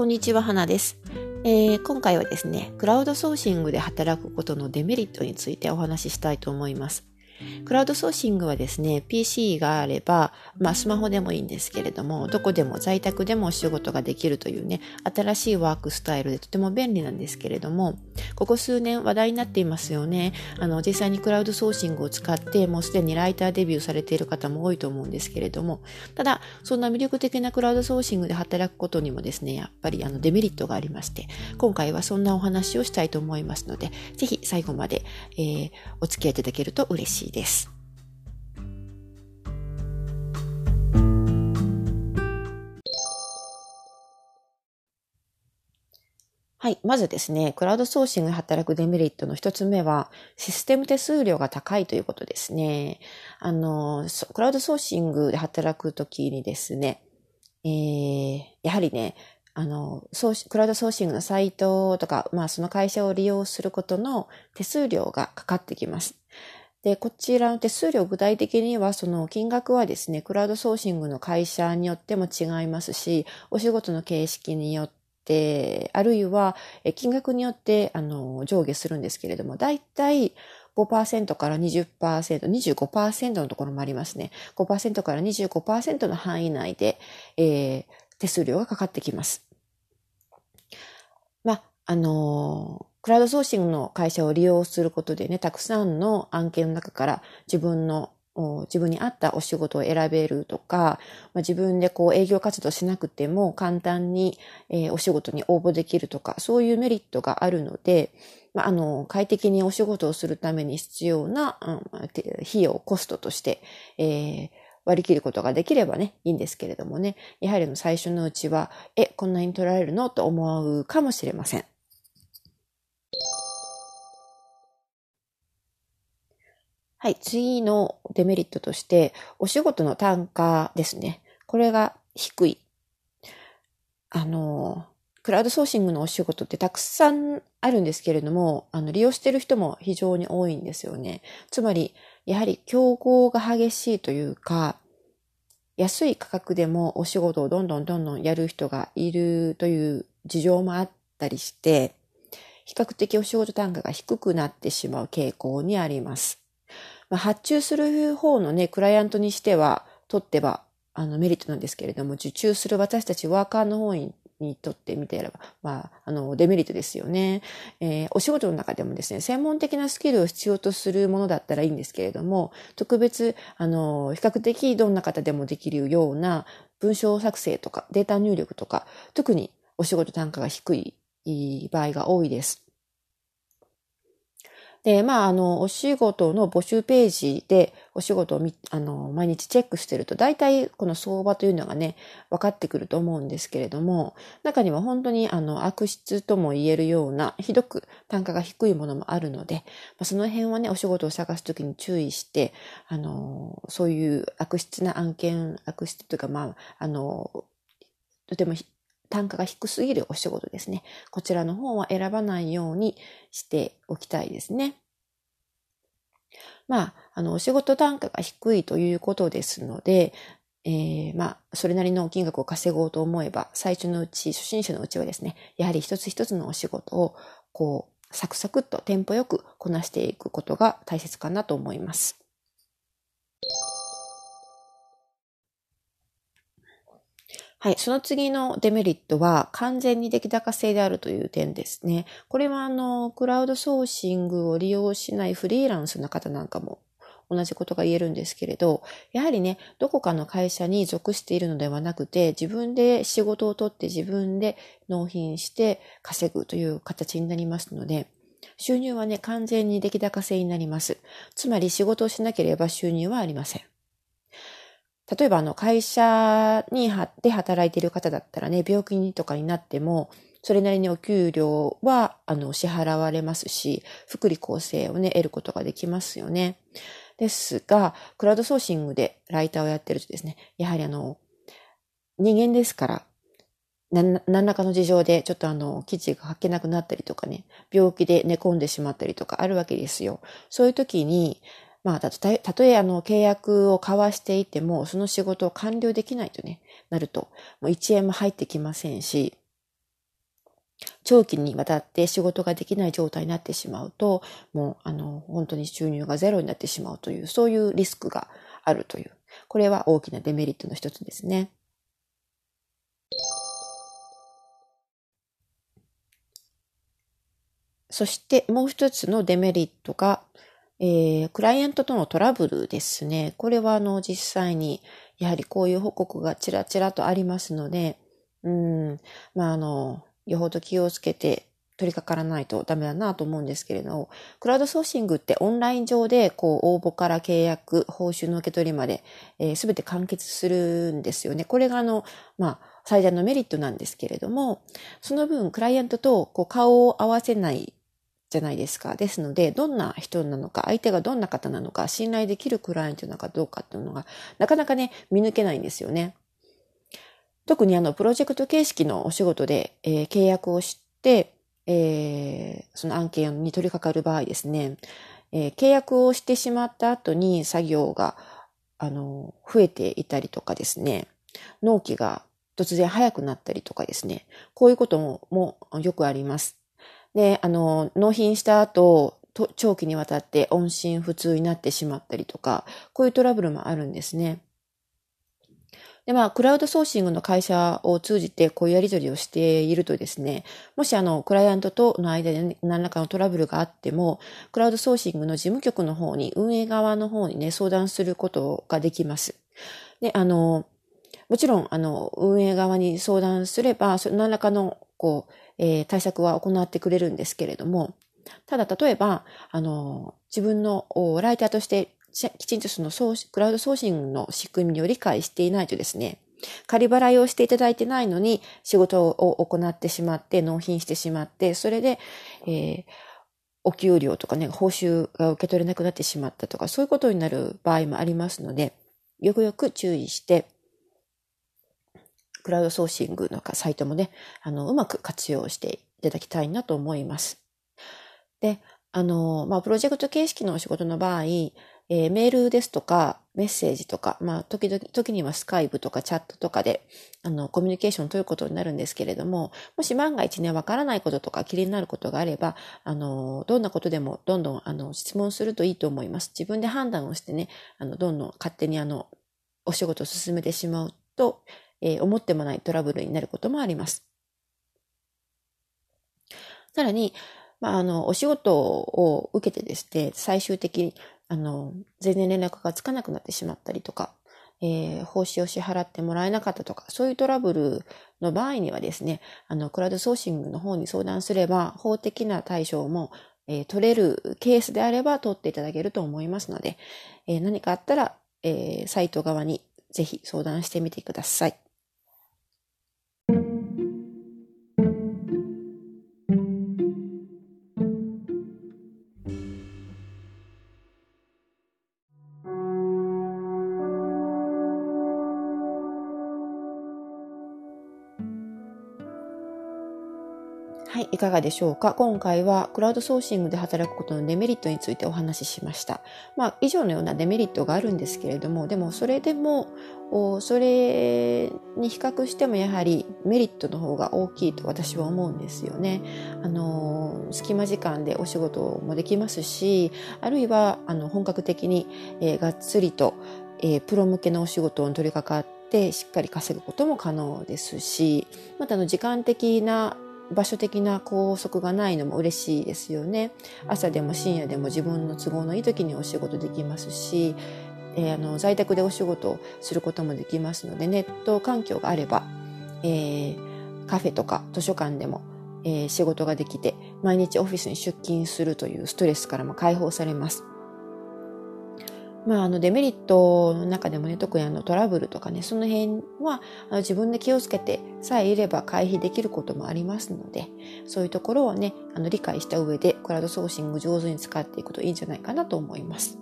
こんにちは、花です、えー、今回はですね、クラウドソーシングで働くことのデメリットについてお話ししたいと思います。クラウドソーシングはですね、PC があれば、まあスマホでもいいんですけれども、どこでも在宅でもお仕事ができるというね、新しいワークスタイルでとても便利なんですけれども、ここ数年話題になっていますよね。あの、実際にクラウドソーシングを使って、もうすでにライターデビューされている方も多いと思うんですけれども、ただ、そんな魅力的なクラウドソーシングで働くことにもですね、やっぱりあのデメリットがありまして、今回はそんなお話をしたいと思いますので、ぜひ最後まで、えー、お付き合いいただけると嬉しいです。はい。まずですね、クラウドソーシングで働くデメリットの一つ目は、システム手数料が高いということですね。あの、クラウドソーシングで働くときにですね、えー、やはりね、あの、クラウドソーシングのサイトとか、まあその会社を利用することの手数料がかかってきます。で、こちらの手数料具体的には、その金額はですね、クラウドソーシングの会社によっても違いますし、お仕事の形式によってて、あるいは金額によってあの上下するんですけれども、だいたい5%から20%、25%のところもありますね。5%から25%の範囲内で、えー、手数料がかかってきます。まあ、あのー、クラウドソーシングの会社を利用することでね、たくさんの案件の中から自分の自分に合ったお仕事を選べるとか、まあ、自分でこう営業活動しなくても簡単に、えー、お仕事に応募できるとか、そういうメリットがあるので、まあ、あの、快適にお仕事をするために必要な、うん、費用、コストとして、えー、割り切ることができればね、いいんですけれどもね、やはり最初のうちは、え、こんなに取られるの？と思うかもしれません。はい、次のデメリットとして、お仕事の単価ですね。これが低い。あの、クラウドソーシングのお仕事ってたくさんあるんですけれども、あの、利用してる人も非常に多いんですよね。つまり、やはり競合が激しいというか、安い価格でもお仕事をどんどんどんどんやる人がいるという事情もあったりして、比較的お仕事単価が低くなってしまう傾向にあります。まあ、発注する方のね、クライアントにしては、とっては、あの、メリットなんですけれども、受注する私たちワーカーの方ににとってみてれば、まあ、あの、デメリットですよね。えー、お仕事の中でもですね、専門的なスキルを必要とするものだったらいいんですけれども、特別、あの、比較的どんな方でもできるような文章作成とかデータ入力とか、特にお仕事単価が低い場合が多いです。で、まあ、あの、お仕事の募集ページでお仕事をみあの、毎日チェックしてると、大体この相場というのがね、分かってくると思うんですけれども、中には本当にあの、悪質とも言えるような、ひどく単価が低いものもあるので、まあ、その辺はね、お仕事を探すときに注意して、あの、そういう悪質な案件、悪質というか、まあ、あの、とても単価が低すぎるお仕事ですね。こちらの方は選ばないようにしておきたいですね。まあ、あの、お仕事単価が低いということですので、えー、まあ、それなりの金額を稼ごうと思えば、最初のうち、初心者のうちはですね、やはり一つ一つのお仕事を、こう、サクサクっとテンポよくこなしていくことが大切かなと思います。はい。その次のデメリットは完全に出来高制であるという点ですね。これはあの、クラウドソーシングを利用しないフリーランスの方なんかも同じことが言えるんですけれど、やはりね、どこかの会社に属しているのではなくて、自分で仕事を取って自分で納品して稼ぐという形になりますので、収入はね、完全に出来高制になります。つまり仕事をしなければ収入はありません。例えばあの会社にで働いている方だったらね、病気とかになっても、それなりにお給料は、あの、支払われますし、福利厚生をね、得ることができますよね。ですが、クラウドソーシングでライターをやってるとですね、やはりあの、人間ですから、何らかの事情でちょっとあの、記事が書けなくなったりとかね、病気で寝込んでしまったりとかあるわけですよ。そういう時に、まあ、たとえ、たとえあの、契約を交わしていても、その仕事を完了できないとね、なると、もう1円も入ってきませんし、長期にわたって仕事ができない状態になってしまうと、もう、あの、本当に収入がゼロになってしまうという、そういうリスクがあるという、これは大きなデメリットの一つですね。そしてもう一つのデメリットが、えー、クライアントとのトラブルですね。これはあの実際にやはりこういう報告がちらちらとありますので、うん、まああの、よほど気をつけて取り掛からないとダメだなと思うんですけれど、クラウドソーシングってオンライン上でこう応募から契約、報酬の受け取りまで、えー、全て完結するんですよね。これがあの、まあ最大のメリットなんですけれども、その分クライアントとこう顔を合わせないじゃないですか。ですので、どんな人なのか、相手がどんな方なのか、信頼できるクライアントなのかどうかっていうのが、なかなかね、見抜けないんですよね。特にあの、プロジェクト形式のお仕事で、えー、契約をして、えー、その案件に取り掛かる場合ですね、えー、契約をしてしまった後に作業が、あの、増えていたりとかですね、納期が突然早くなったりとかですね、こういうことももよくあります。で、あの、納品した後、長期にわたって音信不通になってしまったりとか、こういうトラブルもあるんですね。で、まあ、クラウドソーシングの会社を通じてこういうやり取りをしているとですね、もしあの、クライアントとの間で何らかのトラブルがあっても、クラウドソーシングの事務局の方に、運営側の方にね、相談することができます。で、あの、もちろん、あの、運営側に相談すれば、何らかの、こう、えー、対策は行ってくれるんですけれども、ただ例えば、あの、自分のライターとしてきちんとそのクラウドソーシングの仕組みを理解していないとですね、仮払いをしていただいてないのに仕事を行ってしまって、納品してしまって、それで、えー、お給料とかね、報酬が受け取れなくなってしまったとか、そういうことになる場合もありますので、よくよく注意して、クラウドソーシングのサイトもね、あの、うまく活用していただきたいなと思います。で、あの、まあ、プロジェクト形式のお仕事の場合、えー、メールですとか、メッセージとか、まあ、時々、時にはスカイプとかチャットとかで、あの、コミュニケーションを取ることになるんですけれども、もし万が一ね、わからないこととか気になることがあれば、あの、どんなことでもどんどん、あの、質問するといいと思います。自分で判断をしてね、あの、どんどん勝手にあの、お仕事を進めてしまうと、えー、思ってもないトラブルになることもあります。さらに、まあ、あの、お仕事を受けてですね、最終的に、あの、全然連絡がつかなくなってしまったりとか、えー、報酬を支払ってもらえなかったとか、そういうトラブルの場合にはですね、あの、クラウドソーシングの方に相談すれば、法的な対処も、えー、取れるケースであれば取っていただけると思いますので、えー、何かあったら、えサイト側にぜひ相談してみてください。はい、いかがでしょうか？今回はクラウドソーシングで働くことのデメリットについてお話ししました。まあ、以上のようなデメリットがあるんですけれども、でもそれでも、それに比較してもやはりメリットの方が大きいと私は思うんですよね。あの、隙間時間でお仕事もできますし、あるいは、あの、本格的に、えー、がっつりと、えー、プロ向けのお仕事に取り掛かってしっかり稼ぐことも可能ですし、またの時間的な場所的な拘束がないのも嬉しいですよね。朝でも深夜でも自分の都合のいい時にお仕事できますし、えー、あの在宅でお仕事をすることもできますので、ネット環境があれば、えー、カフェとか図書館でも、えー、仕事ができて、毎日オフィスに出勤するというストレスからも解放されます。まあ、あのデメリットの中でもね、特にあのトラブルとかね、その辺はあの自分で気をつけてさえいれば回避できることもありますので、そういうところをね、あの理解した上でクラウドソーシング上手に使っていくといいんじゃないかなと思います。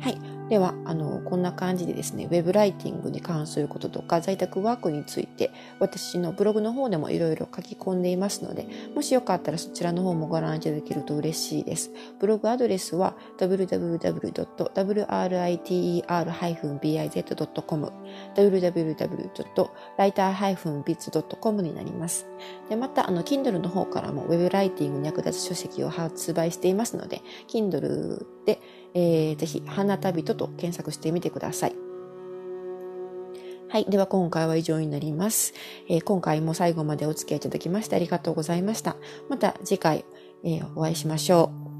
はい。では、あの、こんな感じでですね、ウェブライティングに関することとか、在宅ワークについて、私のブログの方でもいろいろ書き込んでいますので、もしよかったらそちらの方もご覧いただけると嬉しいです。ブログアドレスは www.writer-biz.com www.writer-biz.com になります。でまた、あの、Kindle の方からもウェブライティングに役立つ書籍を発売していますので、Kindle で、えー、ぜひ、花旅人と検索してみてください。はい。では今回は以上になります。えー、今回も最後までお付き合いいただきましてありがとうございました。また次回、えー、お会いしましょう。